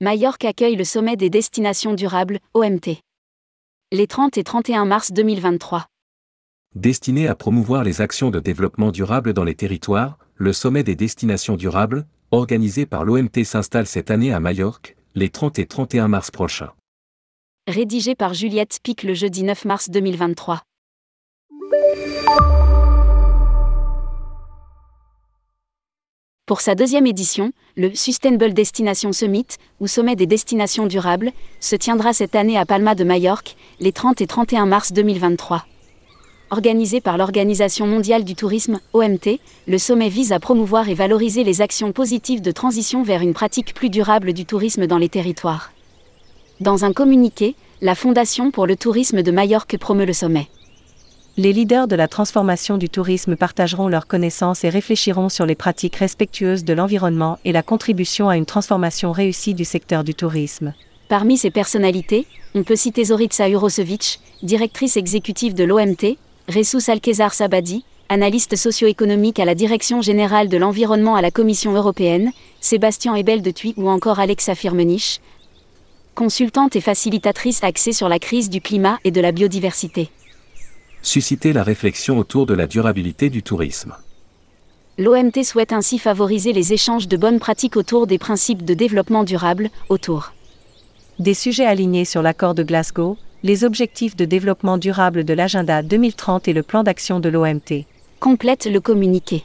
Majorque accueille le sommet des destinations durables, OMT. Les 30 et 31 mars 2023. Destiné à promouvoir les actions de développement durable dans les territoires, le sommet des destinations durables, organisé par l'OMT s'installe cette année à Majorque, les 30 et 31 mars prochains. Rédigé par Juliette Pic le jeudi 9 mars 2023. Pour sa deuxième édition, le Sustainable Destination Summit, ou Sommet des destinations durables, se tiendra cette année à Palma de Majorque, les 30 et 31 mars 2023. Organisé par l'Organisation mondiale du tourisme, OMT, le sommet vise à promouvoir et valoriser les actions positives de transition vers une pratique plus durable du tourisme dans les territoires. Dans un communiqué, la Fondation pour le tourisme de Majorque promeut le sommet. Les leaders de la transformation du tourisme partageront leurs connaissances et réfléchiront sur les pratiques respectueuses de l'environnement et la contribution à une transformation réussie du secteur du tourisme. Parmi ces personnalités, on peut citer Zorica Urosevic, directrice exécutive de l'OMT, Ressous Alkezar Sabadi, analyste socio-économique à la Direction générale de l'environnement à la Commission européenne, Sébastien Ebel de Tuy ou encore Alexa Firmenich, consultante et facilitatrice axée sur la crise du climat et de la biodiversité susciter la réflexion autour de la durabilité du tourisme. L'OMT souhaite ainsi favoriser les échanges de bonnes pratiques autour des principes de développement durable, autour des sujets alignés sur l'accord de Glasgow, les objectifs de développement durable de l'agenda 2030 et le plan d'action de l'OMT. Complète le communiqué.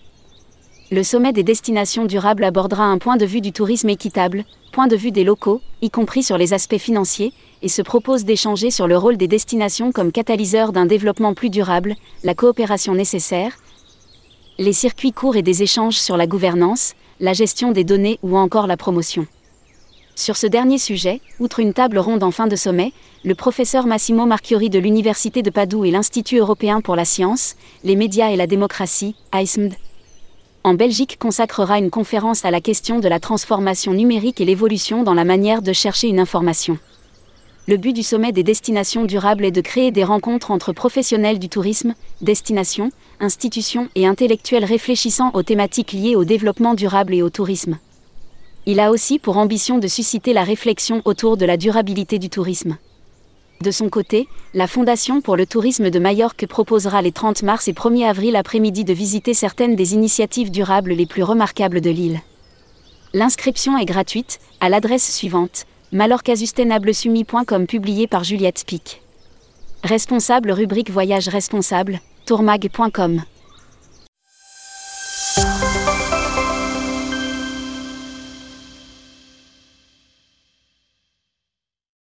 Le sommet des destinations durables abordera un point de vue du tourisme équitable, point de vue des locaux, y compris sur les aspects financiers, et se propose d'échanger sur le rôle des destinations comme catalyseur d'un développement plus durable, la coopération nécessaire, les circuits courts et des échanges sur la gouvernance, la gestion des données ou encore la promotion. Sur ce dernier sujet, outre une table ronde en fin de sommet, le professeur Massimo Marchiori de l'Université de Padoue et l'Institut européen pour la science, les médias et la démocratie, ISMD, en Belgique consacrera une conférence à la question de la transformation numérique et l'évolution dans la manière de chercher une information. Le but du sommet des destinations durables est de créer des rencontres entre professionnels du tourisme, destinations, institutions et intellectuels réfléchissant aux thématiques liées au développement durable et au tourisme. Il a aussi pour ambition de susciter la réflexion autour de la durabilité du tourisme. De son côté, la Fondation pour le tourisme de Majorque proposera les 30 mars et 1er avril après-midi de visiter certaines des initiatives durables les plus remarquables de l'île. L'inscription est gratuite, à l'adresse suivante malorcasustainablesumi.com publié par Juliette Pic. Responsable rubrique Voyage responsable, tourmag.com.